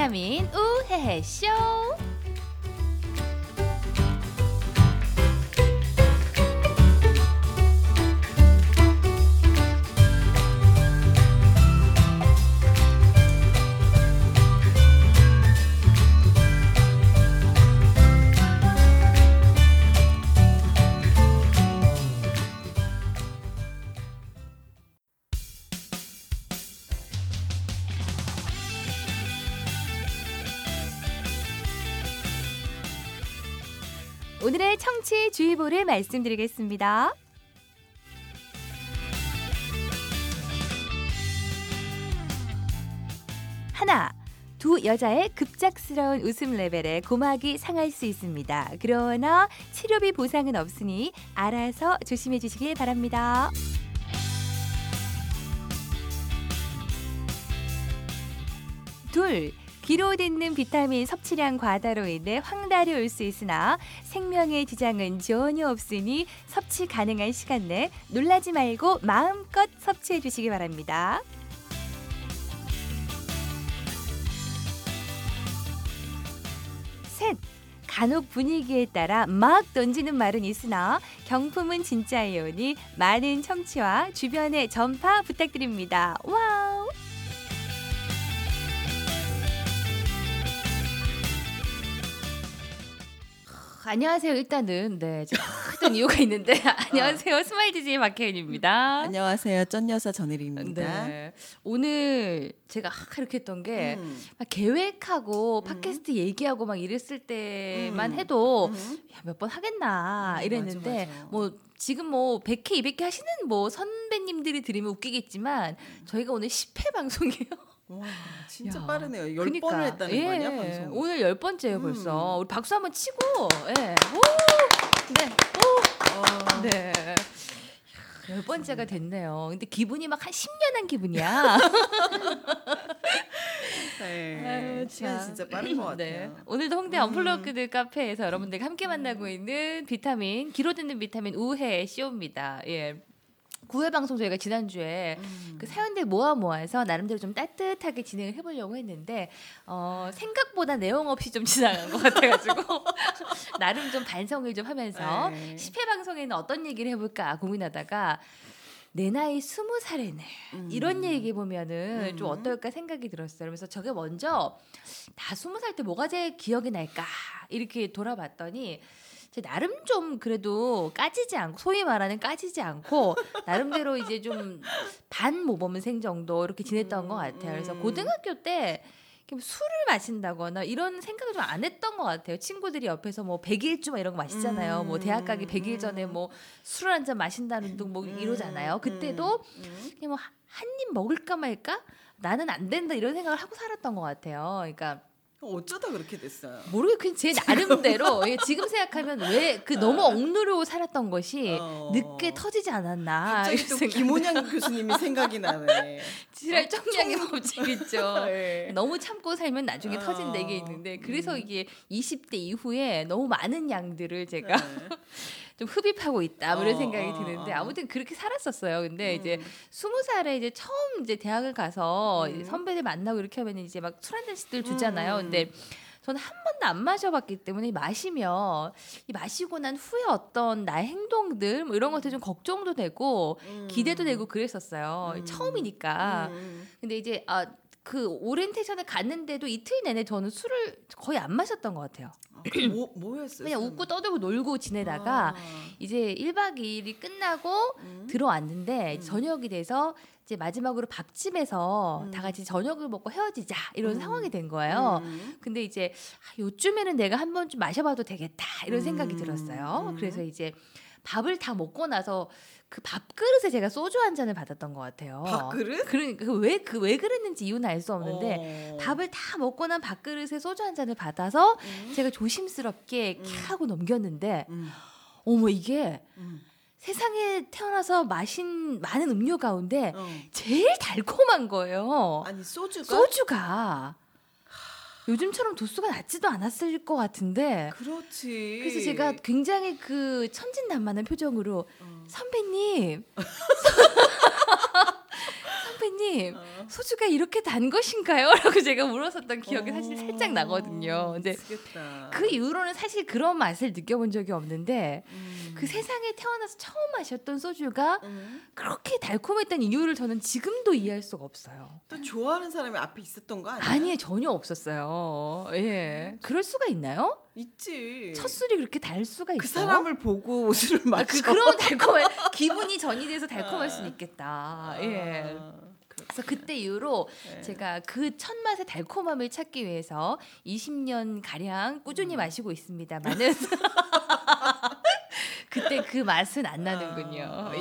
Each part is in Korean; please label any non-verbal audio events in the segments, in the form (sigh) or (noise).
비타민 우헤헤 쇼. 청취 주의보를 말씀드리겠습니다. 하나, 두 여자의 급작스러운 웃음 레벨에 고막이 상할 수 있습니다. 그러나 치료비 보상은 없으니 알아서 조심해 주시길 바랍니다. 둘, 귀로 듣는 비타민 섭취량 과다로 인해 황달이 올 수 있으나 생명의 지장은 전혀 없으니 섭취 가능한 시간 내 놀라지 말고 마음껏 섭취해 주시기 바랍니다. 셋. 간혹 분위기에 따라 막 던지는 말은 있으나 경품은 진짜이오니 많은 청취와 주변의 전파 부탁드립니다. 와우! 안녕하세요. 일단은 네 했던 이유가 있는데 (laughs) 안녕하세요. 스마일 DJ 박혜은입니다. 안녕하세요. 쩐 여사 전혜리입니다. 네. 오늘 제가 하- 이렇게 했던 게 음. 막 계획하고 음. 팟캐스트 얘기하고 막 이랬을 때만 음. 해도 음. 몇번 하겠나 음, 이랬는데 맞아, 맞아. 뭐 지금 뭐 100회, 200회 하시는 뭐 선배님들이 들으면 웃기겠지만 저희가 오늘 10회 방송이에요. 와, 진짜 야, 빠르네요. 열 그러니까. 번을 했다는 예, 거 아니야 방송? 오늘 열 번째예요 벌써. 음. 우리 박수 한번 치고 예. 오! 네. 어, 네. 열 번째가 됐네요. 근데 기분이 막 한 10년 한 기분이야. (laughs) 네. 아유, 시간 참. 진짜 빠른 것 같아요. 네. 오늘도 홍대 음. 언플러그드 카페에서 여러분들과 함께 만나고 있는 비타민, 기로 듣는 비타민 우회 쇼입니다. 예. 9회 방송 저희가 지난주에 음. 그 사연들 모아 모아서 나름대로 좀 따뜻하게 진행을 해보려고 했는데 어, 생각보다 내용 없이 좀 지나간 것 같아가지고 (laughs) 나름 좀 반성을 좀 하면서 네. 10회 방송에는 어떤 얘기를 해볼까 고민하다가 내 나이 스무 살에네 음. 이런 얘기 보면은 좀 음. 어떨까 생각이 들었어요. 그래서 저게 먼저 나 스무 살 때 뭐가 제일 기억이 날까 이렇게 돌아봤더니 제 나름 좀 그래도 까지지 않고 소위 말하는 까지지 않고 나름대로 이제 좀 반 모범생 정도 이렇게 지냈던 것 같아요. 그래서 음. 고등학교 때뭐 술을 마신다거나 이런 생각을 좀 안 했던 것 같아요. 친구들이 옆에서 뭐 백일주 막 이런 거 마시잖아요. 뭐 대학 가기 100일 전에 뭐 술을 한 잔 마신다는 둥뭐 이러잖아요. 음, 그때도 음. 그냥 뭐 한 입 먹을까 말까 나는 안 된다 이런 생각을 하고 살았던 것 같아요. 그러니까 어쩌다 그렇게 됐어요? 모르게 그냥 제 나름대로 (laughs) 예, 지금 생각하면 왜 그 너무 억누르고 살았던 것이 어. 늦게 터지지 않았나 갑자기 또. 김원양 교수님이 생각이 나네. (laughs) 지랄 청량의 법칙 있죠. (laughs) 네. 너무 참고 살면 나중에 어. 터진다 이게 있는데 그래서 음. 이게 20대 이후에 너무 많은 양들을 제가 네. 좀 흡입하고 있다 뭐 이런 어, 생각이 어, 드는데 어. 아무튼 그렇게 살았었어요. 근데 이제 음. 스무 살에 이제 처음 이제 대학을 가서 음. 이제 선배들 만나고 이렇게 하면 이제 막 술 한 잔씩들 주잖아요. 음. 근데 저는 한 번도 안 마셔봤기 때문에 마시면 이 마시고 난 후에 어떤 나의 행동들 뭐 이런 것들 좀 걱정도 되고 음. 기대도 되고 그랬었어요. 음. 처음이니까. 음. 근데 이제 아 그 오리엔테이션에 갔는데도 이틀 내내 저는 술을 거의 안 마셨던 것 같아요. 아, 그럼 뭐 뭐였어요? 그냥 웃고 떠들고 놀고 지내다가 아. 이제 1박 2일이 끝나고 음. 들어왔는데 음. 저녁이 돼서 이제 마지막으로 밥집에서 음. 다 같이 저녁을 먹고 헤어지자 이런 음. 상황이 된 거예요. 음. 근데 이제 아, 요쯤에는 내가 한 번 좀 마셔봐도 되겠다 이런 생각이 음. 들었어요. 음. 그래서 이제 밥을 다 먹고 나서 그 밥그릇에 제가 소주 한 잔을 받았던 것 같아요. 밥그릇? 그러니까 왜 그 왜 그랬는지 이유는 알 수 없는데 어. 밥을 다 먹고 난 밥그릇에 소주 한 잔을 받아서 음. 제가 조심스럽게 음. 캬 하고 넘겼는데 음. 어머 이게 음. 세상에 태어나서 마신 많은 음료 가운데 어. 제일 달콤한 거예요. 아니 소주가 소주가 요즘처럼 도수가 낮지도 않았을 것 같은데 그렇지. 그래서 제가 굉장히 그 천진난만한 표정으로 어. 선배님 (laughs) 선배님 어. 소주가 이렇게 단 것인가요? (laughs) 라고 제가 물었었던 기억이 사실 살짝 나거든요. 근데 미치겠다. 그 이후로는 사실 그런 맛을 느껴본 적이 없는데 음. 그 세상에 태어나서 처음 마셨던 소주가 음. 그렇게 달콤했던 이유를 저는 지금도 이해할 수가 없어요. 또 좋아하는 사람이 앞에 있었던 거 아니야? 아니 전혀 없었어요. 예, 그럴 수가 있나요? 있지. 첫 술이 그렇게 달 수가 그 있어요? 사람을 보고 (laughs) 술을 아, 마셔. 그 그런 달콤한 기분이 전이 돼서 달콤할 아. 수는 있겠다. 예. 아, 그래서 그때 이후로 네. 제가 그 첫 맛의 달콤함을 찾기 위해서 20년 가량 꾸준히 음. 마시고 있습니다만은 (laughs) 그때 그 맛은 안 나는군요. 아, 예,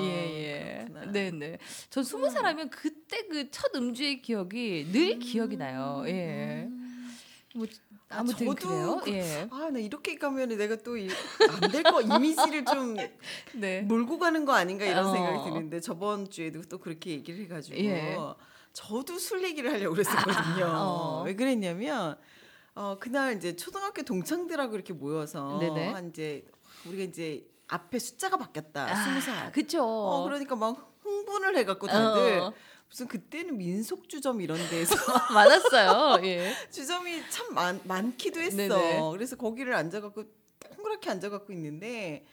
예. 그렇구나. 네, 네. 전 스무 살 하면 그때 그 첫 음주의 기억이 늘 기억이 나요. 예. 음. 뭐 아, 아무튼 저도 그래요. 그- 예. 아, 나 이렇게 가면 내가 또 안 될 거 이미지를 좀 (laughs) 네. 몰고 가는 거 아닌가 이런 어. 생각이 드는데 저번 주에도 또 그렇게 얘기를 해가지고 예. 저도 술 얘기를 하려고 그랬었거든요. 아, (laughs) 어. 왜 그랬냐면 어, 그날 이제 초등학교 동창들하고 이렇게 모여서 네네. 한 이제 우리가 이제 앞에 숫자가 바뀌었다 아, 스무 살. 그쵸. 어 그러니까 막 흥분을 해갖고 다들 어, 무슨 그때는 민속주점 이런 데에서 (laughs) 많았어요. 예. (laughs) 주점이 참 많, 많기도 했어. 네네. 그래서 거기를 앉아갖고 동그랗게 앉아갖고 있는데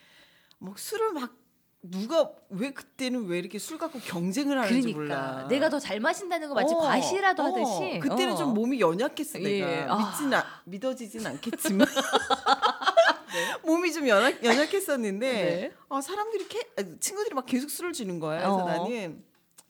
막 술을 막 누가 왜 그때는 왜 이렇게 술 갖고 경쟁을 하는지 그러니까 몰라. 내가 더 잘 마신다는 거 마치 어, 과시라도 어, 하듯이. 그때는 어. 좀 몸이 연약했어 예. 내가 아. 믿진 아, 믿어지진 않겠지만 (laughs) 몸이 좀 연약 연약했었는데 네. 어, 사람들이 캐, 아, 친구들이 막 계속 술을 주는 거야. 그래서 어. 나는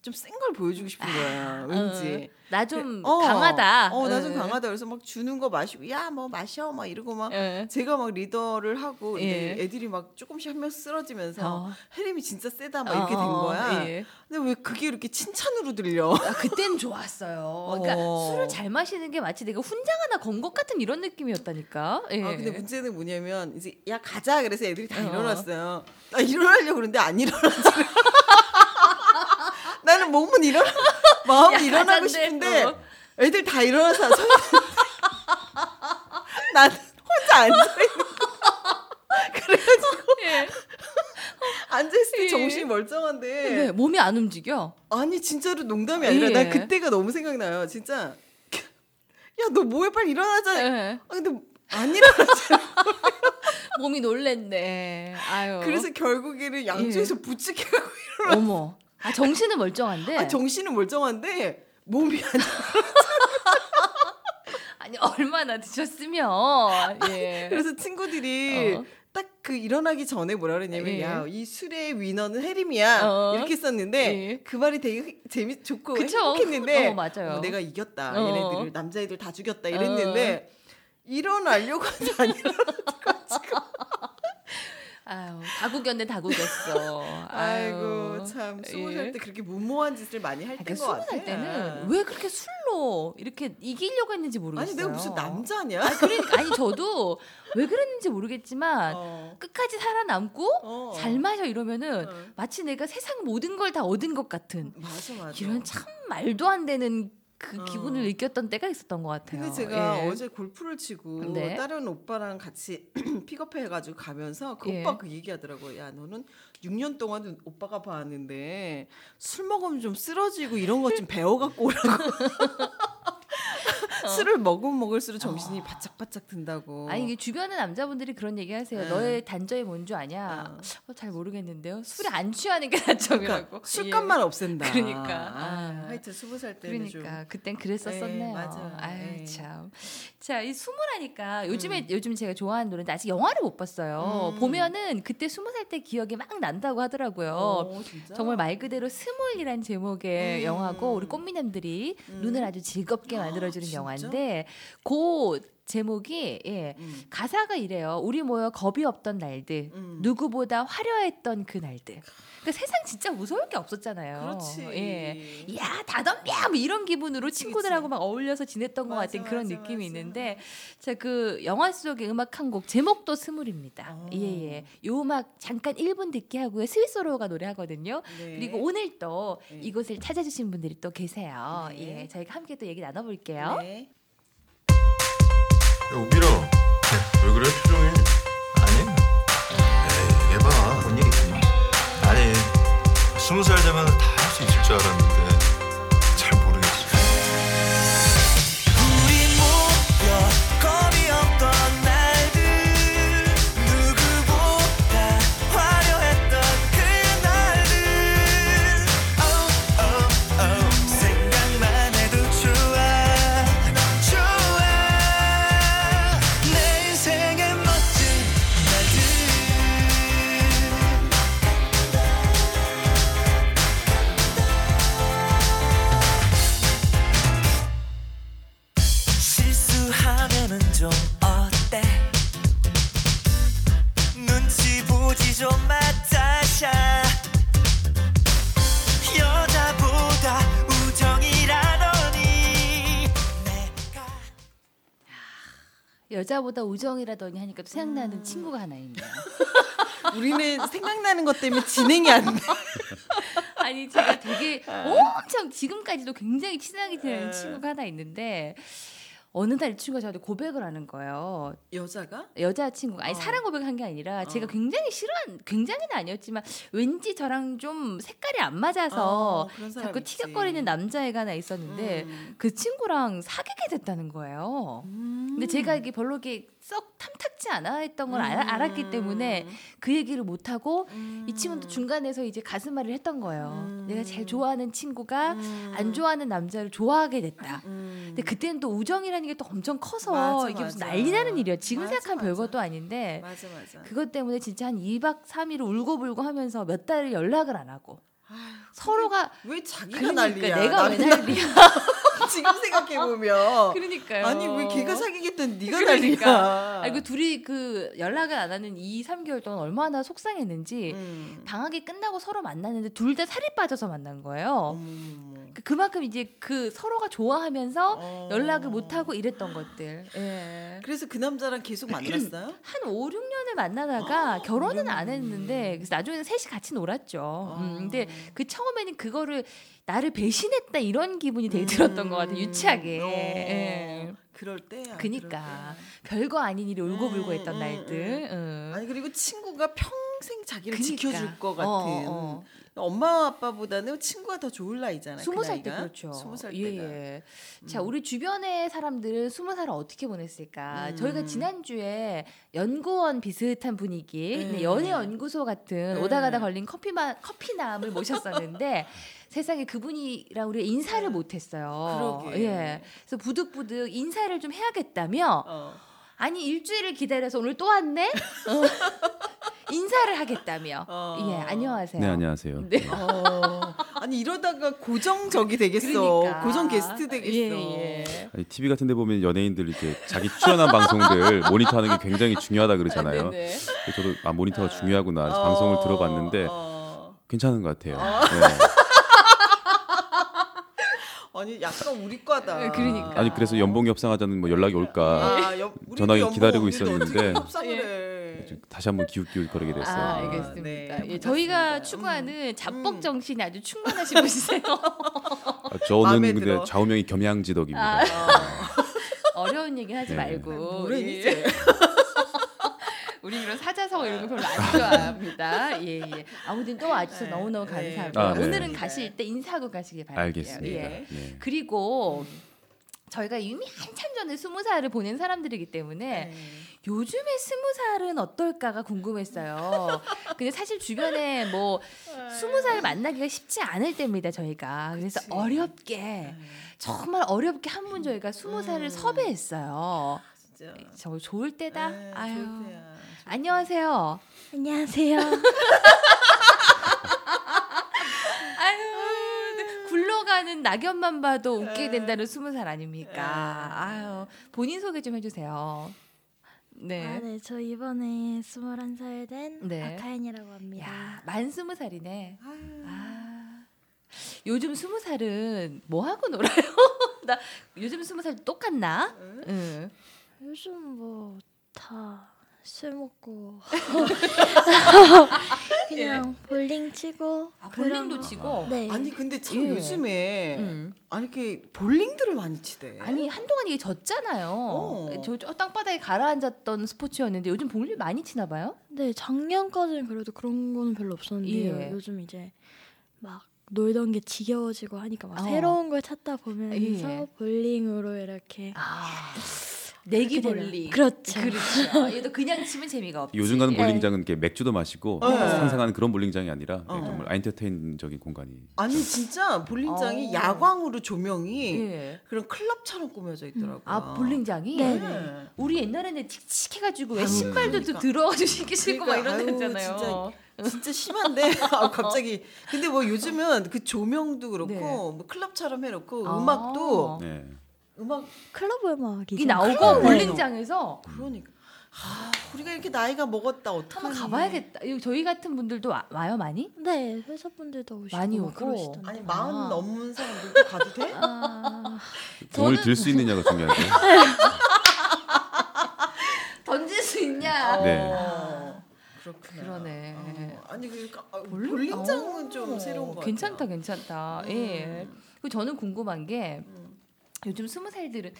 좀 센 걸 보여주고 싶은 거야. 왠지. 나좀 어, 강하다. 어, 나좀 예. 강하다. 그래서 막 주는 거 마시고, 야, 뭐 마셔, 막 이러고 막. 예. 제가 막 리더를 하고, 예. 애들이 막 조금씩 한 명 쓰러지면서 어. 혜림이 진짜 세다, 막 이렇게 된 어, 거야. 예. 근데 왜 그게 이렇게 칭찬으로 들려? 아, 그땐 좋았어요. 그러니까 어. 술을 잘 마시는 게 마치 내가 훈장 하나 건 것 같은 이런 느낌이었다니까. 예. 아, 근데 문제는 뭐냐면, 이제, 야, 가자. 그래서 애들이 다 어. 일어났어요. 나 일어나려고 그러는데 안 일어나지. (laughs) 나는 몸은 일어나, (laughs) 마음은 야, 일어나고 싶은데, 어. 애들 다 일어나서 서 (laughs) 나는 혼자 앉아 있는 거. 그래가지고 예. 앉아있을 때 예. 정신이 멀쩡한데 네, 몸이 안 움직여. 아니 진짜로 농담이 아니라 예. 난 그때가 너무 생각나요 진짜 야 너 뭐해 빨리 일어나자 예. 아 근데 안 일어나잖아 (laughs) 몸이 놀랬네. 아유. 그래서 결국에는 양쪽에서 부축해가고 어머. 아 정신은 멀쩡한데. 아, 정신은 멀쩡한데 몸이 안 (laughs) 아니 얼마나 드셨으면. 예. 그래서 친구들이 어. 딱그 일어나기 전에 뭐라 그랬냐면 예. 야이 술의 위너는 혜림이야 어. 이렇게 썼는데 예. 그 말이 되게 흥- 재밌 좋고 그쵸? 행복했는데 어, 맞아요. 어, 내가 이겼다 어. 얘네들을 남자애들 다 죽였다 이랬는데 일어나려고 하지 안 일어나가지고 아유 다국였네 다국였어. 아이고 참 스무 예. 살때 그렇게 무모한 짓을 많이 할 그러니까 때인 것 스무 같아 살 때는 왜 그렇게 술로 이렇게 이기려고 했는지 모르겠어요. 아니 내가 무슨 남자냐 아니, 그러니까 아니 저도 왜 그랬는지 모르겠지만 어. 끝까지 살아남고 어. 잘 마셔 이러면은 어. 마치 내가 세상 모든 걸 다 얻은 것 같은 맞아 맞아 이런 참 말도 안 되는 그 어. 기분을 느꼈던 때가 있었던 것 같아요. 근데 제가 예. 어제 골프를 치고 네. 다른 오빠랑 같이 (clears throat) 픽업해 해가지고 가면서 그 예. 오빠 그 얘기하더라고. 야 너는 6년 동안 오빠가 봤는데 술 먹으면 좀 쓰러지고 이런 것 좀 배워갖고 오라고. (laughs) 술을 먹으면 먹을수록 정신이 바짝바짝 든다고. 어. 아니 이게 주변의 남자분들이 그런 얘기하세요. 네. 너의 단점이 뭔 줄 아냐? 어. 어, 잘 모르겠는데요. 술에 안 취하는 게 (laughs) 단점이라고. 그러니까 술값만 예. 없앤다. 그러니까. 아, 아. 하여튼 스무 살 때는 좀 그러니까 그땐 그랬었었네요. 예, 맞아요. 아유 예. 참. 자, 이 스물하니까 요즘에 음. 요즘 제가 좋아하는 노래인데 아직 영화를 못 봤어요. 음. 보면은 그때 스무 살 때 기억이 막 난다고 하더라고요. 어, 진짜? 정말 말 그대로 스물이란 제목의 음. 영화고 우리 꽃미남들이 음. 눈을 아주 즐겁게 아, 만들어주는 진짜? 영화 인데 그 제목이 예. 음. 가사가 이래요. 우리 모여 겁이 없던 날들, 음. 누구보다 화려했던 그 날들. 그러니까 세상 진짜 무서울 게 없었잖아요. 그렇지. 예. 야, 다 덤벼! 뭐 이런 기분으로 친구들하고. 막 어울려서 지냈던 것 맞아, 같은 그런 맞아, 느낌이 맞아. 있는데, 자, 그 영화 속의 음악 한 곡, 제목도 스물입니다. 어. 예, 예. 요 음악 잠깐 1분 듣게 하고요. 스위스로가 노래하거든요. 네. 그리고 오늘 또 네. 이곳을 찾아주신 분들이 또 계세요. 네. 예, 저희가 함께 또 얘기 나눠볼게요. 오비라. 왜 그래, 표정이? 아니. 에이, 얘봐. 뭔일 있구나. 아니, 스무 살 되면 다 할 수 있을 줄 알았는데 여자보다 우정이라더니 하니까 또 생각나는 친구가 하나 있네요. (laughs) 우리는 생각나는 것 때문에 진행이 안 돼. (laughs) 아니 제가 되게 엄청 지금까지도 굉장히 친하게 지내는 네. 친구가 하나 있는데 어느 날 이 친구가 저한테 고백을 하는 거예요. 여자가? 여자 친구가 아니 어. 사랑 고백을 한 게 아니라 제가 어. 굉장히 싫어한 굉장히는 아니었지만 왠지 저랑 좀 색깔이 안 맞아서 어, 자꾸 있지. 티격거리는 남자애가 하나 있었는데 음. 그 친구랑 사귀게 됐다는 거예요. 음. 근데 제가 이게 별로 이렇게 썩 탐탁지 않아 했던 걸 알, 음. 알았기 때문에 그 얘기를 못 하고 음. 이 친구도 중간에서 이제 가슴앓이를 했던 거예요. 음. 내가 제일 좋아하는 친구가 음. 안 좋아하는 남자를 좋아하게 됐다. 음. 근데 그때는 또 우정이라는 게 또 엄청 커서 맞아, 이게 무슨 맞아. 난리 나는 일이야. 지금 맞아, 생각하면. 별것도 아닌데 맞아 맞아. 그것 때문에 진짜 한 2박 3일을 울고불고 하면서 몇 달을 연락을 안 하고 서로가 왜 자기가 그러니까 난리야? 내가 왜 난리야? 지금 생각해 보면 그러니까요. 아니 왜 걔가 사귀겠다는 네가 그러니까. 난리야? 아니 그 둘이 그 연락을 안 하는 2, 3개월 동안 얼마나 속상했는지 음. 방학이 끝나고 서로 만났는데 둘 다 살이 빠져서 만난 거예요. 그- 그만큼 이제 그 서로가 좋아하면서 어. 연락을 못 하고 이랬던 것들. 예. 그래서 그 남자랑 계속 만났어요? 한 5, 6년을 만나다가 결혼은 안 아. 했는데 그래서 나중에는 셋이 같이 놀았죠. 어. 음, 근데 그 처음에는 그거를 나를 배신했다 이런 기분이 되게 들었던 것 같아요. 유치하게. 어. 예. 그럴 때야. 그니까. 그럴 별거 아닌 일이 울고불고 음, 했던 음, 날들. 응. 때. 아니 그리고 친구가 평생 자기를 그니까. 지켜줄 것 같은 어, 어. 엄마 아빠보다는 친구가 더 좋을 나이잖아요. 스무 그 살때 나이가. 그렇죠. 스무 살 예, 때가. 예. 자, 우리 주변의 사람들은 스무 살을 어떻게 보냈을까? 음. 저희가 지난 주에 연구원 비슷한 분위기, 네. 연애 연구소 같은 네. 오다가다 걸린 커피만 커피남을 모셨었는데 (laughs) 세상에 그분이랑 우리가 인사를 못 했어요. 그러게. 예. 그래서 부득부득 인사를 좀 해야겠다며 어. 아니 일주일을 기다려서 오늘 또 왔네? (laughs) 어. 인사를 하겠다며. 어. 예, 안녕하세요. 네 안녕하세요. 네. 어. 아니 이러다가 고정적이 되겠어. 그러니까. 고정 게스트 되겠어. 예, 예. 아니, TV 같은 데 보면 연예인들 이렇게 자기 출연한 방송들 모니터하는 게 굉장히 중요하다 그러잖아요. 네네. 저도 아 모니터가 중요하구나 해서 어, 방송을 들어봤는데 어. 괜찮은 것 같아요. 네. (laughs) 아니 약간 우리 과다. 네, 그러니까. 아니 그래서 연봉 협상하자는 뭐 연락이 올까 아, 여- 전화기 기다리고 있었는데. 어떻게 협상을 해. 좀 다시 한번 기웃기웃거리게 됐어요. 아, 아, 알겠습니다. 네, 예. 저희가 음. 추구하는 잡복 음. 정신이 아주 충만하신 분이세요. (laughs) 아, 저는 근데 들어. 좌우명이 겸양지덕입니다. 아. 어. 어려운 얘기 하지 네. 말고. 뭐래니 예. 이제. (laughs) 우리 그런 사자성 이런 거 별로 안 좋아합니다. 예, 예. 아무튼 또 와주셔서 네. 너무너무 네. 감사합니다. 아, 네. 오늘은 가실 때 인사하고 가시길 바랄게요. 알겠습니다. 예. 네. 그리고 저희가 이미 한참 전에 스무 살을 보낸 사람들이기 때문에 네. 요즘에 스무 살은 어떨까가 궁금했어요. 근데 사실 주변에 뭐 스무 살 만나기가 쉽지 않을 때입니다 저희가. 그래서 그치. 어렵게 정말 어렵게 한 분 저희가 스무 살을 음. 섭외했어요. 진짜. 저 좋을 때다. 네, 아유. 좋을 때야. 안녕하세요. 안녕하세요. (laughs) 아유 네, 굴러가는 낙엽만 봐도 웃게 에. 된다는 스무 살 아닙니까? 에. 아유 본인 소개 좀 해주세요. 네. 아, 네, 저 이번에 21살 된 네. 박하연이라고 합니다. 야, 만 스무 살이네. 아유. 아. 요즘 스무 살은 뭐 하고 놀아요? (laughs) 나 요즘 스무 살 똑같나? 응? 응. 요즘 뭐 다 술 먹고 (laughs) 그냥 볼링 치고 아, 볼링도. 치고. 네. 아니 근데 참 예. 요즘에 음. 아니 이렇게 볼링들을 많이 치대. 아니 한동안 이게 졌잖아요. 어. 저, 저 땅바닥에 가라앉았던 스포츠였는데 요즘 볼링 많이 치나 봐요? 네, 작년까지는 그래도 그런 거는 별로 없었는데요. 예. 요즘 이제 막 놀던 게 지겨워지고 하니까 막 어. 새로운 걸 찾다 보면서 예. 볼링으로 이렇게 아. 내기 볼링. 되네요. 그렇죠. 그렇죠. 얘도 그냥 치면 재미가 없지. 요즘 가는 예. 볼링장은 이렇게 맥주도 마시고 어. 상상하는 그런 볼링장이 아니라 네, 어. 정말 엔터테인적인 공간이 아니 진짜 볼링장이 어. 야광으로 조명이 예. 그런 클럽처럼 꾸며져 있더라고요. 아 볼링장이. 네. 네. 우리 옛날에는 칙칙해가지고 왜 아유, 신발도 또 그러니까. 들어가지고 신기 싫고 막 그러니까, 이런 아유, 데잖아요. 진짜 심한데 (laughs) 아, 갑자기 근데 뭐 요즘은 그 조명도 그렇고 네. 뭐 클럽처럼 해놓고 아. 음악도 네. 음악 클럽 음악이 이 나오고. 볼링장에서 그러니까 아, 우리가 이렇게 나이가 먹었다 어떡하니? 한번 가봐야겠다. 이거 저희 같은 분들도 와, 와요 많이? 네 회사 분들도 오시고 많이 막 오고. 그러시던데. 아니 마흔 아. 넘은 사람들도 가도 돼? 아, (laughs) 돈을 저는- 들수 있느냐가 중요하죠. (laughs) 던질 수 있냐? 네. 어, 그렇구나. 그러네. 어, 아니 그러니까 아, 볼링? 볼링장은 어, 좀 새로운 거 괜찮다, 같아요. 괜찮다. 음. 예. 그리고 저는 궁금한 게 음. 요즘 스무 살들은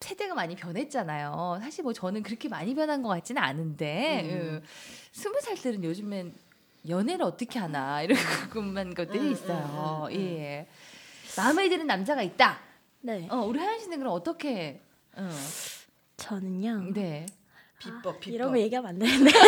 세대가 많이 변했잖아요. 사실 뭐 저는 그렇게 많이 변한 것 같지는 않은데 음. 예. 스무 살들은 요즘엔 연애를 어떻게 하나 이런 (laughs) 궁금한 것들이 음, 있어요. 음, 음, 음. 예. 마음에 드는 남자가 있다. 네 어, 우리 하연 씨는 그럼 어떻게? 어, 저는요 네. 비법 비법. 이런 거 얘기하면 안 되는데 (laughs)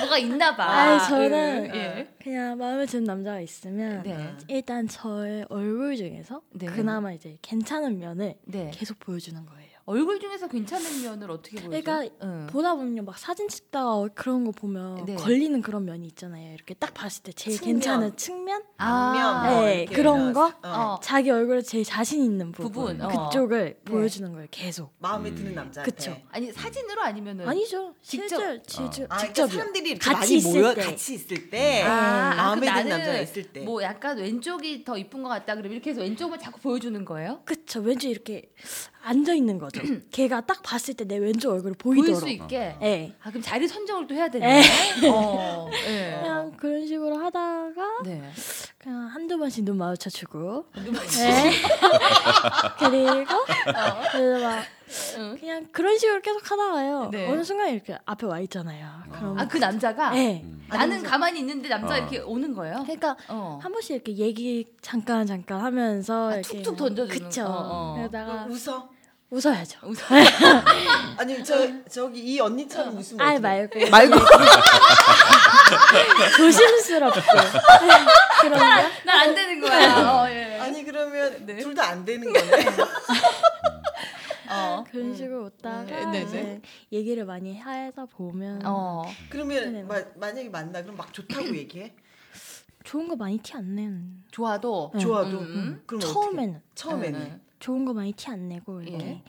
뭐가 있나 봐. 아니, 저는- 음, 예. 그냥 마음에 드는 남자가 있으면 네. 일단 저의 얼굴 중에서 네. 그나마 이제 괜찮은 면을 네. 계속 보여주는 거예요. 얼굴 중에서 괜찮은 면을 어떻게 보여줘? 그러니까 응. 보다 보면 막 사진 찍다가 그런 거 보면 네. 걸리는 그런 면이 있잖아요. 이렇게 딱 봤을 때 제일 측면. 괜찮은 측면, 아, 면, 뭐 네, 그런 거? 어. 어. 자기 얼굴에 제일 자신 있는 부분, 부분, 어. 그쪽을 네. 보여주는 거예요. 계속. 마음에 음. 드는 남자한테. 그쵸. 아니 사진으로 아니면은 아니죠. 직접- 실제 직접 아, 그러니까 직접이요. 사람들이 이렇게 같이 많이 있을 모여 때. 같이 있을 때 아, 아, 마음에 그럼 드는 남자가 있을 때. 뭐 약간 왼쪽이 더 이쁜 것 같다 그러면 이렇게 해서 왼쪽을 자꾸 보여주는 거예요? 그쵸. 왠지 이렇게 앉아 있는 거죠. (clears throat) 걔가 딱 봤을 때 내 왼쪽 보일 보이도록. 수 있게. 네. 아 그럼 자리 선정을 또 해야 되네. 어, 예. (laughs) 그냥 그런 식으로 하다가 네. 그냥 한두 번씩 눈 마주쳐 주고 누가 네. (laughs) 그리고 그래서 막 응. 그냥 그런 식으로 계속 하다가요. 네. 어느 순간 이렇게 앞에 와 있잖아요. 그럼 아그 남자가 네. 음. 나는 가만히 있는데 남자 가 어. 이렇게 오는 거예요. 그러니까 어. 한 번씩 이렇게 얘기 잠깐 잠깐 하면서 아, 이렇게 툭툭 던져주는 그쵸. 거. 어. 그러다가 웃어. 웃어야죠. (laughs) 아니 저 저기 이 언니처럼 웃으면 아? 말고 말고 (laughs) 조심스럽게 (laughs) 그런 거. 난안 되는 거야. 어, 예. 아니 그러면 네. 둘다 안 되는 거네. 어. 그런 식으로 웃다가 네, 네, 이제 네. 얘기를 많이 하다 보면 어. 그러면. 마, 만약에 만나 그럼 막 좋다고 (clears throat) 얘기해. 좋은 거 많이 티 안 내는. 좋아도 네. 좋아도. 음, 음. 그럼 어떻게? 처음에는 처음에는. 응, 좋은 거 많이 티 안 내고 이렇게 예.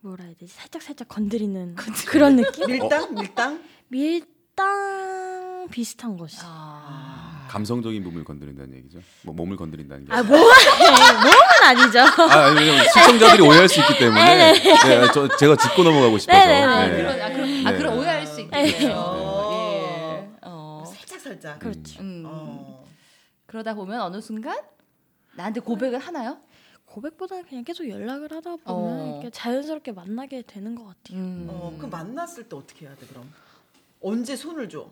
뭐라 해야 되지 살짝 살짝 건드리는 그런 느낌? (laughs) 밀당 밀당. 밀당 비슷한 것이. 아. 감성적인 부분을 건드린다는 얘기죠. 뭐 몸을 건드린다는 게. 아 몸은 몸은 아니죠. 아, 아니, 왜냐면 시청자들이 오해할 수 있기 때문에 네, 저, 제가 짚고 넘어가고 싶어서. 네네네. 아, 네. 그런, 아, 그런, 아, 네. 그런 오해할 수 있겠네요. 어. 예. 어. 살짝 살짝. 그렇죠. 음. 어. 그러다 보면 어느 순간 나한테 고백을 하나요? 고백보다는 그냥 계속 연락을 하다 보면 어. 이렇게 자연스럽게 만나게 되는 것 같아요. 음. 어, 그럼 만났을 때 어떻게 해야 돼 그럼? 언제 손을 줘?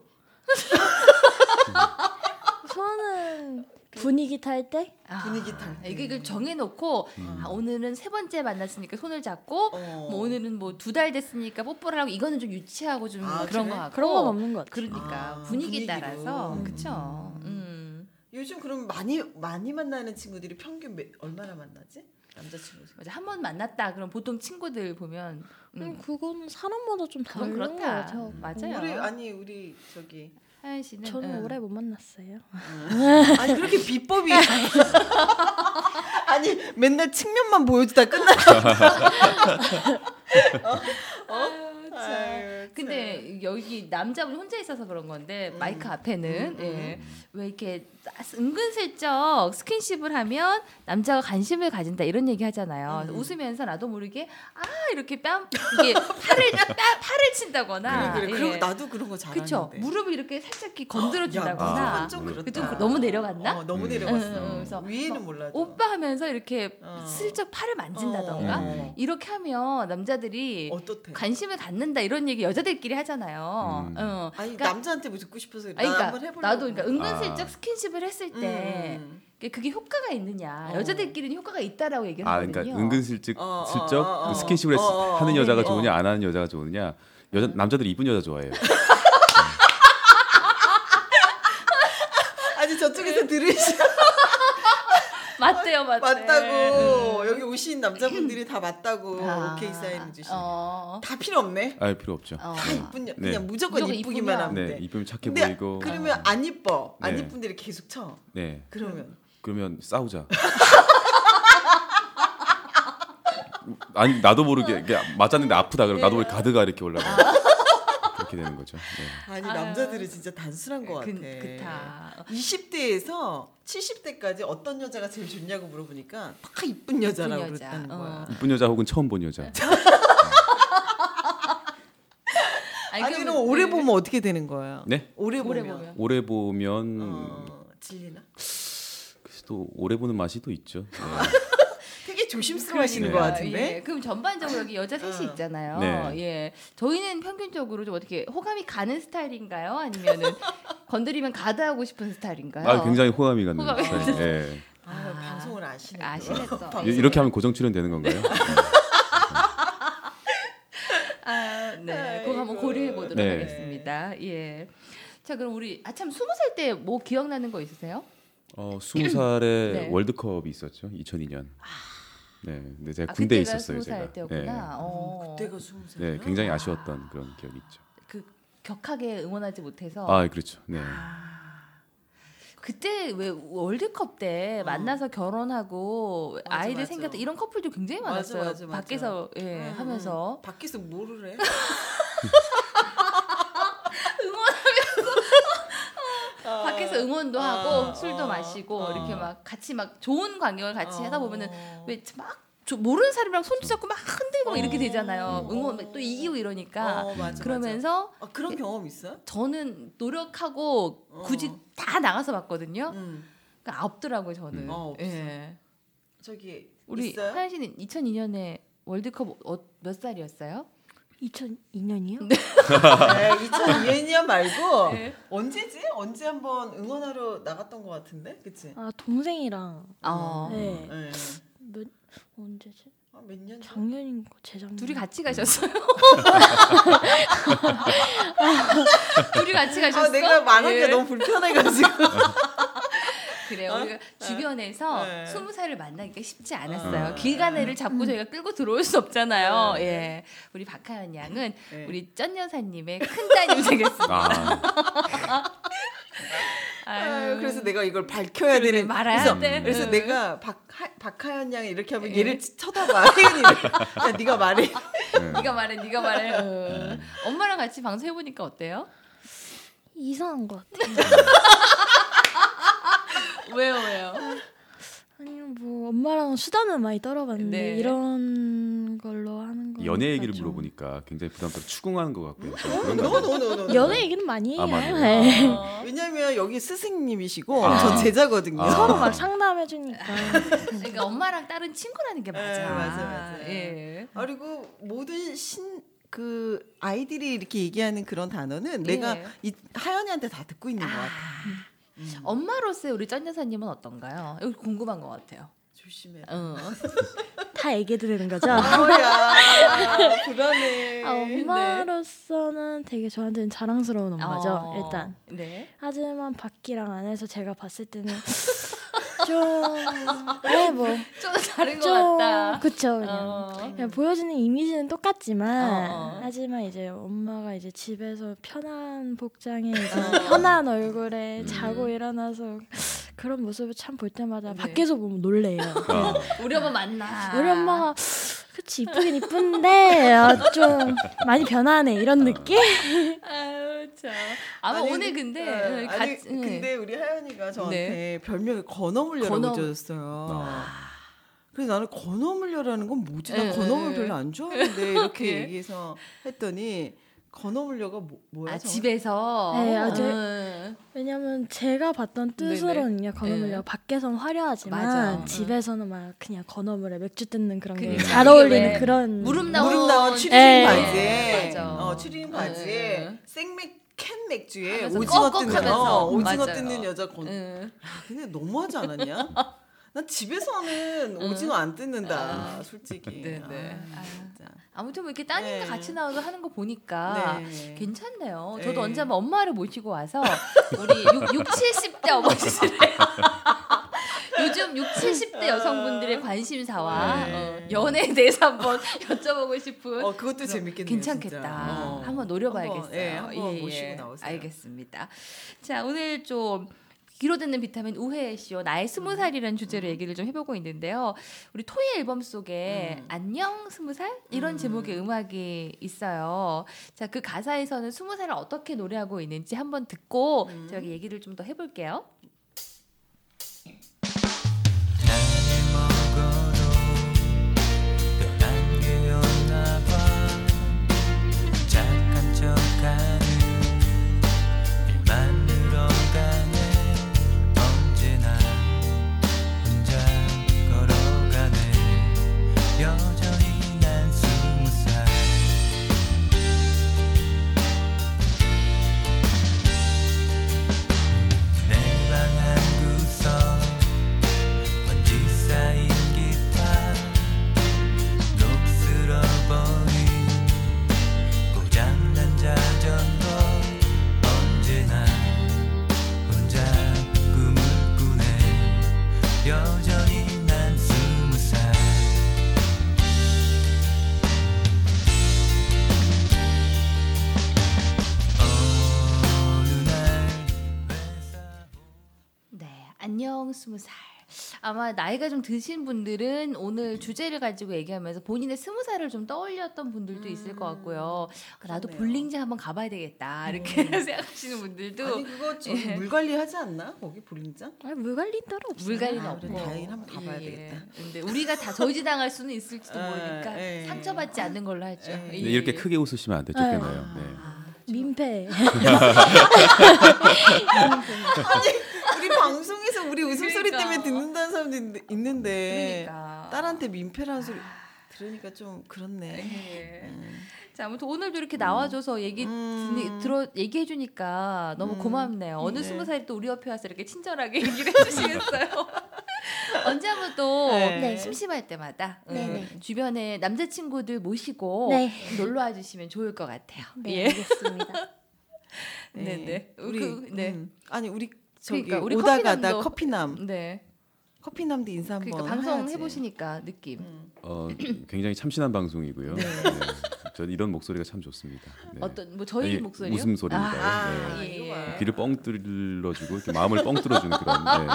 (laughs) 저는 분위기 탈때 아, 분위기 탈 때. 이게 그 정해놓고 음. 아, 오늘은 세 번째 만났으니까 손을 잡고 어. 뭐 오늘은 뭐 두 달 됐으니까 뽀뽀를 하고 이거는 좀 유치하고 좀 아, 그런 그래? 거 같고 그런 건 없는 것 같아요. 그러니까 아, 분위기 분위기로. 따라서 음. 그쵸. 음. 요즘 그럼 많이 많이 만나는 친구들이 평균 몇, 얼마나 만나지? 남자친구. 맞아 한 번 만났다 그럼 보통 친구들 보면 음, 음, 그거는 사람마다 좀 다른 것. 같아요. 맞아요. 우리 아니 우리 저기 하연 씨는 저는 음. 오래 못 만났어요. 아니 그렇게 비법이 아니 맨날 측면만 보여주다 끝나. 근데 (laughs) 여기 남자분이 혼자 있어서 그런 건데 음. 마이크 앞에는 음, 예. 왜 이렇게 은근슬쩍 스킨십을 하면 남자가 관심을 가진다 이런 얘기 하잖아요. 음. 웃으면서 나도 모르게 아 이렇게 뺨 이게 팔을 뺨 팔을 친다거나 그래 그래. 그리고 예. 나도 그런 거 잘하는데. 그쵸 무릎을 이렇게 살짝 이렇게 건드려 준다거나 야, 좀그 그렇다. 좀 너무 내려갔나? 어, 너무 음. 내려갔어. 응, 그래서 위에는 몰라도. 오빠 하면서 이렇게 어. 슬쩍 팔을 만진다던가 어. 이렇게 하면 남자들이 어떻대? 관심을 갖는다 이런 얘기 여자들끼리 하잖아요. 음. 어. 아니 그러니까, 남자한테 뭐 듣고 싶어서 나 아니, 그러니까 한번 해보려고. 나도 그러니까 은근슬쩍 아. 스킨십을 했을 때 음. 그게- 효과가 있느냐 어. 여자들끼리는 효과가 있다라고 얘기를 아, 하거든요. 그러니까 은근슬쩍 어, 어, 슬쩍 어, 어. 그 스킨십을 했- 어, 어, 하는 어. 여자가 어. 좋으냐 안 하는 여자가 좋으냐 여자 남자들이 이쁜 여자 좋아해요. (laughs) 아니 저쪽에서 들으시 맞대요, 맞대. 맞다고 여기 오신 남자분들이 다 맞다고 아, 오케이 사인 주시. 어. 다 필요 없네. 아 필요 없죠. 어. 다 이쁜 여, 네. 그냥 무조건, 무조건 이쁘기만. 하면 네, 돼. 이쁘면 착해 근데 보이고. 그러면 안 이뻐. 안 네. 이쁜데 계속 쳐. 네, 그러면 그러면 싸우자. (laughs) 아니 나도 모르게 맞았는데 아프다 그러면 나도 모르게 가드가 이렇게 올라가. 그렇게 되는 거죠. 네. 아니 남자들은 진짜 단순한 것 같아. 그, 그타. 20대에서 70대까지 어떤 여자가 제일 좋냐고 물어보니까 다 이쁜 여자라고 이쁜 여자. 그랬다는 어. 거야. 이쁜 여자 혹은 처음 본 여자. (laughs) 아니 그럼- 는 오래 네. 보면 어떻게 되는 거예요? 네? 오래 보면. 오래 보면 어, 질리나? 또 오래 보는 맛이 또 있죠. 네. (laughs) 조심스러워하시는 것 그러니까, 같은데. 예. 그럼 전반적으로 여기 여자 셋이 어. 있잖아요. 네. 예. 저희는 평균적으로 좀 어떻게 호감이 가는 스타일인가요? 아니면은 (laughs) 건드리면 가드하고 싶은 스타일인가요? 아 굉장히 호감이 가는 호감이 스타일. 예. 아, 아. 방송을 아시네. 아시네 또. 이- 이렇게 하면 고정 출연 되는 건가요? 아, 네. 그거 한번. 고려해 보도록 네. 하겠습니다. 예. 자, 그럼 우리 아참 스무 살 때 뭐 기억나는 거 있으세요? 어, 20살에 (clears throat) 네. 월드컵이 있었죠. 2002년. 네. 근데 제가 아, 군대에 있었어요, 제가. 살 때였구나. 어. 그때가 스무 살. 네. 네, 굉장히 아쉬웠던 그런 기억이 있죠. 그 격하게 응원하지 못해서 아, 그렇죠. 네. 그때 왜 월드컵 때 어. 만나서 결혼하고 맞아, 아이들 맞아. 생겼다 이런 커플도 굉장히 많았어요. 맞아, 맞아. 밖에서 예, 음, 하면서 음. 밖에서 뭐를 해? (laughs) 밖에서 응원도 아, 하고 술도 아, 마시고 아. 이렇게 막 같이 막 좋은 광경을 같이 하다 보면은 어. 왜막 모르는 사람이랑 손 잡고 막 흔들고 막 이렇게 어. 되잖아요. 응원 어. 또 이기고 이러니까 어, 맞아, 그러면서 맞아. 아, 그런 경험 있어요? 저는 노력하고 어. 굳이 다 나가서 봤거든요. 음. 그러니까 없더라고요 저는. 음. 어. 예. 저기 우리? 하연 씨는 2002년에 월드컵 어, 몇 살이었어요? 2002년이요? 네, 2002년 말고 (laughs) 네. 언제지? 언제 한번 응원하러 나갔던 것 같은데, 그치? 아 동생이랑 어. 네. 네. 몇 언제지? 아, 몇 년? 전? 작년인가 재작년. 둘이 같이 가셨어요? (laughs) 둘이 같이 가셨어? 아, 내가 말하기가 예. 너무 불편해가지고. (laughs) 그래요. 우리가 주변에서 네. 스무 살을 만나기가 쉽지 않았어요. 어. 길가내를 잡고 저희가 끌고 들어올 수 없잖아요. 예. 우리 박하연 양은 네. 우리 쩐 여사님의 큰 따님 되겠습니다. 아, (laughs) 아유, 그래서 내가 이걸 밝혀야 되는 말아야 그래서, 돼. 그래서 응. 내가 박하, 박하연 양이 이렇게 하면 예. 얘를 쳐다봐. (laughs) 야, 네가 말해. 네. 네가 말해, 네가 말해. 어. 엄마랑 같이 방송 해보니까 어때요? 이상한 것 같아요. 왜요, 왜요? 아니요 뭐 엄마랑 수다는 많이 떨어봤는데 네. 이런 걸로 하는 거. 연애 얘기를 물어보니까 굉장히 부담스러워 추궁하는 것 같고요. 너, 너, 너. 연애 얘기는 많이 해요. 아? 네. (laughs) 어. 왜냐면 여기 스승님이시고 아. 전 제자거든요. 아. 서로 막 상담해 주니까. (laughs) 그러니까 엄마랑 딸은 친구라는 게 맞아. 네, 맞아, 맞아. 예. 아, 그리고 모든 신 그 아이들이 이렇게 얘기하는 그런 단어는 예. 내가 이 하연이한테 다 듣고 있는 것 같아. 엄마로서의 우리 쩐 여사님은 어떤가요? 이거 궁금한 것 같아요. 조심해. 어. (laughs) 다 얘기해도 되는 거죠? 아야 불안해. 아, 엄마로서는 되게 저한테는 자랑스러운 엄마죠. 어. 일단. 네. 하지만 밖이랑 안에서 제가 봤을 때는 좀, 네, 뭐, 좀 다른 것 좀, 같다. 그쵸, 그냥. 어. 그냥 보여지는 이미지는 똑같지만, 어, 어. 하지만 이제 엄마가 이제 집에서 편한 복장에 (laughs) 이제 어. 편한 얼굴에 음. 자고 일어나서 그런 모습을 참 볼 때마다 네. 밖에서 보면 놀래요. 아, 우리 엄마 만나. 우리 엄마가 그치 이쁘긴 이쁜데 아, 좀 많이 변하네 이런 느낌? (laughs) 아유 참. 아마 아니, 오늘 근데 어, 응, 아니 같이- 응. 근데 우리 하연이가 저한테 별명을 건어물려라고 건어- 지어줬어요. 아. 그래서 나는 건어물려라는 건 뭐지? 나 응, 건어물 응, 별로 안 좋아하는데 이렇게 예. 얘기해서 했더니 건어물려가 뭐, 뭐야? 아? 집에서. 네, 아주- 응. 왜냐면 제가 봤던 뜻으로는요 건어물이가 네. 밖에서는 화려하지만 맞아. 집에서는 막 그냥 건어물에 맥주 뜯는 그런 게 그러니까. 잘 어울리는 왜 그런 무릎 나온 무릎 나온 추리닝 네. 바지에 맞아. 어 추리닝 바지에 응. 생맥 캔 맥주에 오징어 뜯는. 어, 오징어 맞아요. 뜯는 여자 건. 응. 근데 너무하지 않았냐? (laughs) 난 집에서는 오징어 안 뜯는다, 아. 솔직히. 네, 네. 아. 진짜. 아무튼 뭐 이렇게 따님과 네. 같이 나와서 하는 거 보니까 네. 괜찮네요. 네. 저도 언제 한번 엄마를 모시고 와서 우리 6, 6 70대 어머니들의 (laughs) 요즘 6, 70대 여성분들의 관심사와 네. 어, 연애에 대해서 한번 (laughs) 여쭤보고 싶은 어 그것도 재밌겠네요. 괜찮겠다. 어. 한번 노려봐야겠어요. 한번, 예, 한번 예, 모시고 예. 나오세요. 알겠습니다. 자 오늘 좀 귀로 듣는 비타민 우회쇼 나의 스무 살이라는 주제로 얘기를 좀 해보고 있는데요. 우리 토이 앨범 속에 음. 안녕 스무 살 이런 음. 제목의 음악이 있어요. 자 그 가사에서는 스무 살을 어떻게 노래하고 있는지 한번 듣고 음. 저기 얘기를 좀 더 해볼게요. 스무 살. 아마 나이가 좀 드신 분들은 오늘 주제를 가지고 얘기하면서 본인의 스무 살을 좀 떠올렸던 분들도 있을 것 같고요. 아, 나도 그러네요. 볼링장 한번 가봐야 되겠다 이렇게 (laughs) 생각하시는 분들도 아니 그거 저기 예. 물 관리하지 않나? 거기 볼링장? 아, 물 관리 따로 없어요. 물갈이는 아, 없고. 다행히 한번 가봐야 예, 예. 되겠다. 근데 우리가 다 저지당할 수는 있을지도 아, (laughs) 모르니까 예. 상처받지 않는 걸로 하죠. 예. 네, 이렇게 크게 웃으시면 안 되죠, 네. 겠네요. 네. 민폐. (laughs) 우리 방송에서 우리 웃음소리 그러니까. 때문에 듣는다는 사람도 있는데, 있는데 그러니까. 딸한테 민폐라는 소리 들으니까 좀 그렇네. 예. 음. 자, 아무튼 오늘도 이렇게 나와줘서 얘기 음. 들어 얘기해 주니까 너무 음. 고맙네요. 어느 네. 스무 살이 또 우리 옆에 와서 이렇게 친절하게 (laughs) 얘기를 해주시겠어요? (laughs) 언제 한번 또 네. 네. 심심할 때마다 음, 네네. 주변에 남자친구들 모시고 네. 놀러 와 주시면 좋을 것 같아요. 네, 예. 알겠습니다. (laughs) 네, 네. 우리 그, 네. 음. 아니 우리 저기 그러니까 우리 오다 가다 커피남 네. 커피남도 인사 한번 그러니까 방송 해야지. 해보시니까 느낌. 음. 어, 굉장히 참신한 방송이고요. 네. 네. 전 이런 목소리가 참 좋습니다. 네. 어떤 뭐 저희 아니, 목소리요? 웃음소리입니다. 아, 네. 예, 봐요. 예. 귀를 뻥 뚫어주고 이렇게 마음을 뻥 뚫어주는 그런 네.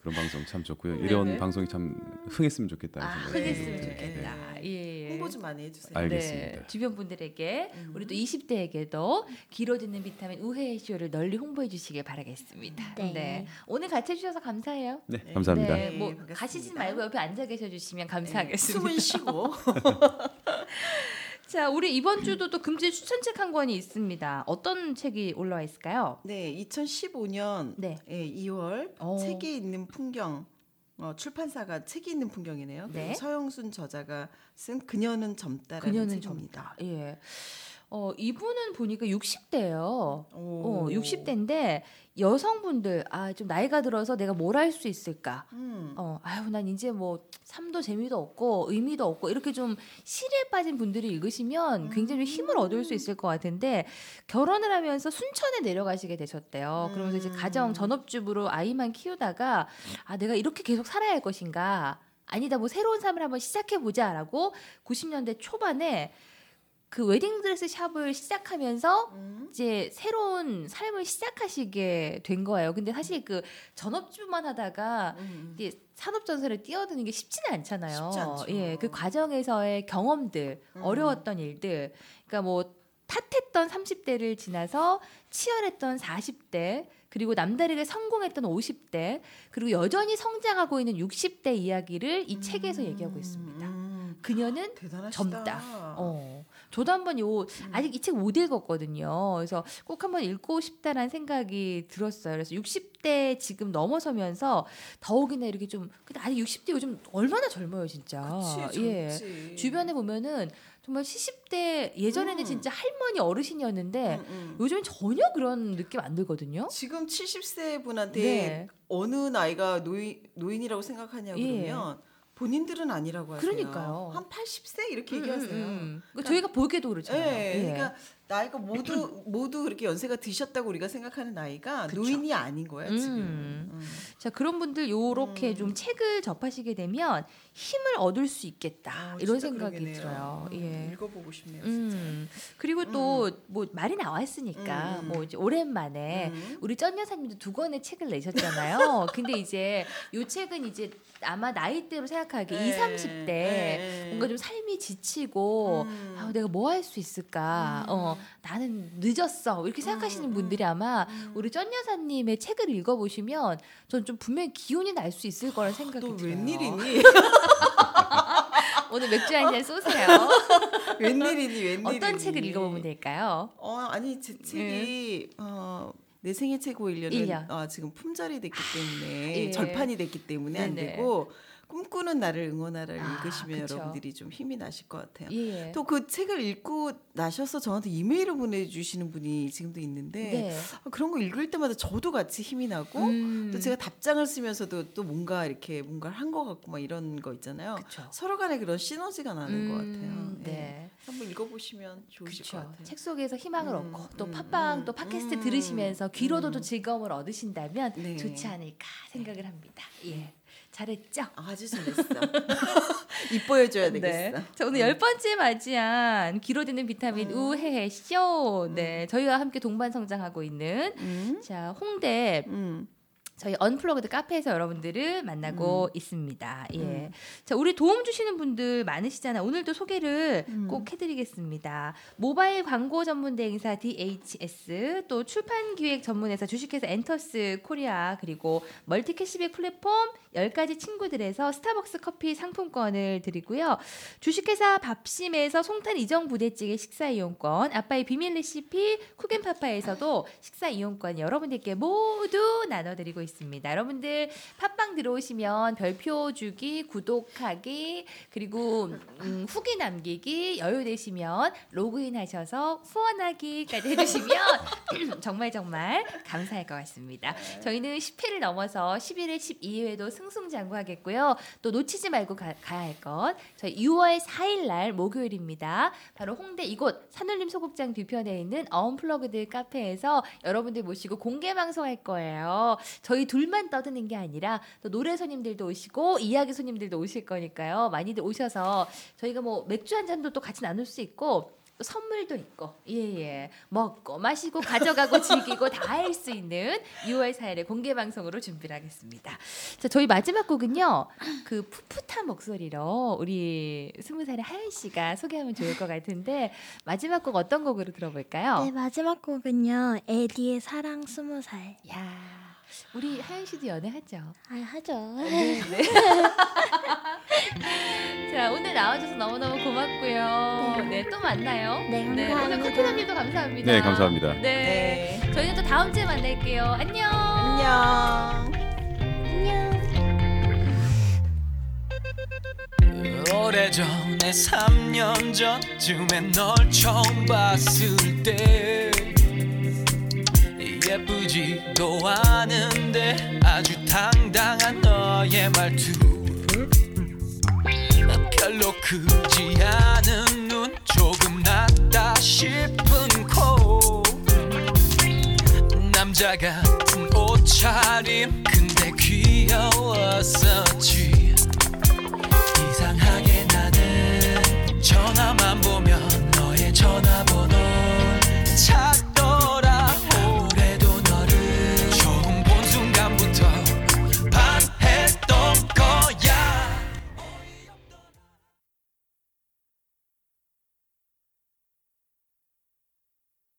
그런 방송 참 좋고요. 이런 네네. 방송이 참 흥했으면 좋겠다는 아, 흥했으면. 좋겠다. 네. 예. 예. 홍보 좀 많이 해주세요. 알- 알겠습니다. 네, 주변 분들에게 음. 우리 또 20대에게도 귀로 듣는 비타민 우회의 쇼를 널리 홍보해 주시길 바라겠습니다. 네. 오늘 같이 해주셔서 감사해요. 네, 감사합니다. 네, 뭐 반갑습니다. 가시지 말고 옆에 앉아 계셔 주시면 감사하겠습니다. 숨은 쉬고 (laughs) 자, 우리 이번 주도 또 금지 추천책 한 권이 있습니다. 어떤 책이 올라와 있을까요? 네 2015년 네. 예, 2월 어. 책에 있는 풍경 어, 출판사가 책이 있는 풍경이네요. 네. 서영순 저자가 쓴 그녀는 젊다라는 그녀는 책입니다. 젊다. 예. 어, 이분은 보니까 60대예요. 오. 어, 60대인데 여성분들 아, 좀 나이가 들어서 내가 뭘 할 수 있을까? 음. 어, 아유, 난 이제 뭐 삶도 재미도 없고 의미도 없고 이렇게 좀 실에 빠진 분들이 읽으시면 굉장히 좀 힘을 얻을 수 있을 것 같은데 결혼을 하면서 순천에 내려가시게 되셨대요. 그러면서 이제 음. 가정 전업주부로 아이만 키우다가 아, 내가 이렇게 계속 살아야 할 것인가? 아니다, 뭐 새로운 삶을 한번 시작해 보자라고 90년대 초반에 그 웨딩드레스 샵을 시작하면서 음. 이제 새로운 삶을 시작하시게 된 거예요. 근데 사실 그 전업주만 하다가 음. 이제 산업 전선에 뛰어드는 게 쉽지는 않잖아요. 쉽지. 예, 그 과정에서의 경험들, 음. 어려웠던 일들, 그러니까 뭐 탓했던 30대를 지나서 치열했던 40대, 그리고 남다르게 성공했던 50대, 그리고 여전히 성장하고 있는 60대 이야기를 이 책에서 얘기하고 있습니다. 음. 그녀는 대단하시다. 젊다. 어. 저도 한번 요 아직 이 책 못 읽었거든요. 그래서 꼭 한번 읽고 싶다라는 생각이 들었어요. 그래서 60대 지금 넘어서면서 더욱이나 이렇게 좀 근데 아직 60대 요즘 얼마나 젊어요, 진짜. 그치, 예. 주변에 보면은 정말 70대 예전에는 음. 진짜 할머니 어르신이었는데 음, 음. 요즘은 전혀 그런 느낌 안 들거든요. 지금 70세 분한테 네. 어느 나이가 노인, 노인이라고 생각하냐 예. 그러면 본인들은 아니라고 하세요. 그러니까요. 한 80세 이렇게 음, 얘기하세요. 음, 음. 그러니까 저희가 보기에도 그렇잖아요. 예, 예. 그러니까 나이가 모두 (clears throat) 모두 그렇게 연세가 드셨다고 우리가 생각하는 나이가 그쵸. 노인이 아닌 지금. 음. 음. 자 그런 분들 요렇게 음. 좀 책을 접하시게 되면 힘을 얻을 수 있겠다 어, 이런 생각이 그러겠네요. 들어요. 음, 예. 읽어보고 싶네요. 진짜. 음 그리고 또 뭐 말이 나왔으니까 음, 음. 뭐 이제 오랜만에 음. 우리 쩐 여사님도 두 권의 책을 내셨잖아요. (laughs) 근데 이제 요 책은 이제 아마 나이대로 생각하기 네, 2, 30대 네. 뭔가 좀 삶이 지치고 음. 아, 내가 뭐 할 수 있을까? 음. 어, 나는 늦었어. 이렇게 생각하시는 음, 분들이 아마 음. 우리 쩐 여사님의 책을 읽어보시면 전 좀 분명히 기운이 날 수 있을 거라는 생각이 또 들어요. 웬일이니? (laughs) (laughs) 오늘 맥주 한 잔 쏘세요. (laughs) 웬일이니? 웬일이니? 어떤 책을 읽어보면 될까요? 어 아니 제 책이 어. 내 생애 최고 1년은 일 년. 어, 지금 품절이 됐기 때문에 예. 절판이 됐기 때문에 안 네네. 되고 꿈꾸는 나를 응원하라를 아, 읽으시면 그쵸. 여러분들이 좀 힘이 나실 것 같아요. 예. 또그 책을 읽고 나셔서 저한테 이메일을 보내주시는 분이 지금도 있는데 네. 아, 그런 거 읽을 때마다 저도 같이 힘이 나고 음. 또 제가 답장을 쓰면서도 또 뭔가 이렇게 뭔가를 한 것 같고 막 이런 거 있잖아요. 그쵸. 서로 간에 그런 시너지가 나는 것 같아요. 음, 예. 네. 한번 읽어보시면 좋으실 것 그렇죠. 같아요. 책 속에서 희망을 음, 얻고 또 음, 팟빵 음, 또 팟캐스트 음, 들으시면서 귀로도 또 음. 즐거움을 얻으신다면 네. 좋지 않을까 생각을 합니다. 예. 잘했죠? 아주 잘했어. (laughs) 이뻐해줘야 네. 되겠어. 자, 오늘 열 번째 맞이한 귀로 듣는 비타민 음. 우해해 쇼. 네. 저희와 함께 동반 성장하고 있는 음. 자, 홍대 음. 저희 언플러그드 카페에서 여러분들을 만나고 있습니다. 예. 음. 자, 우리 도움 주시는 분들 많으시잖아요. 오늘도 소개를 음. 꼭 해드리겠습니다. 모바일 광고 전문 대행사 DHS, 또 출판 기획 전문회사 주식회사 엔터스 코리아, 그리고 멀티 캐시백 플랫폼 10가지 친구들에서 스타벅스 커피 상품권을 드리고요. 주식회사 밥심에서 송탄 이정 부대찌개 식사 이용권, 아빠의 비밀 레시피 쿠겐파파에서도 식사 이용권 여러분들께 모두 나눠드리고 있습니다. 여러분들 팟빵 들어오시면 별표 주기, 구독하기, 그리고 음, 후기 남기기 여유 되시면 로그인 하셔서 후원하기까지 해주시면 (laughs) 정말 정말 감사할 것 같습니다. 저희는 10회를 넘어서 11회, 12회도 승승장구하겠고요. 또 놓치지 말고 가, 야할 것. 저희 6월 4일 날 목요일입니다. 바로 홍대 이곳 산울림 소극장 뒤편에 있는 언플러그드 카페에서 여러분들 모시고 공개 방송할 거예요. 저희 둘만 떠드는 게 아니라 또 노래 손님들도 오시고 이야기 손님들도 오실 거니까요. 많이들 오셔서 저희가 뭐 맥주 한 잔도 또 같이 나눌 수 있고 또 선물도 있고 예예 먹고 마시고 가져가고 (laughs) 즐기고 다 할 수 있는 6월 4일에 공개 방송으로 준비를 하겠습니다. 자 저희 마지막 곡은요 그 풋풋한 목소리로 우리 스무 살의 하연 씨가 소개하면 좋을 것 같은데 마지막 곡 어떤 곡으로 들어볼까요? 네 마지막 곡은요 에디의 사랑 스무 살. 야 우리 하연 씨도 연애하죠. 아 하죠. 네, 네. (laughs) 자 오늘 나와줘서 너무너무 고맙고요. 네 또 만나요. 네, 오늘 감사합니다. 커피남님도 감사합니다. 네, 감사합니다. 네. 네. 저희는 또 다음 주에 만날게요. 안녕. 안녕. 안녕. 오래전에 3년 전쯤에 널 처음 봤을 때 예쁘지도 않은데 아주 당당한 너의 말투. 별로 크지 않은 눈 조금 낮다 싶은 코. 남자 같은 옷차림 근데 귀여웠었지. 이상하게 나는 전화만 보면 너의 전화번호를 찾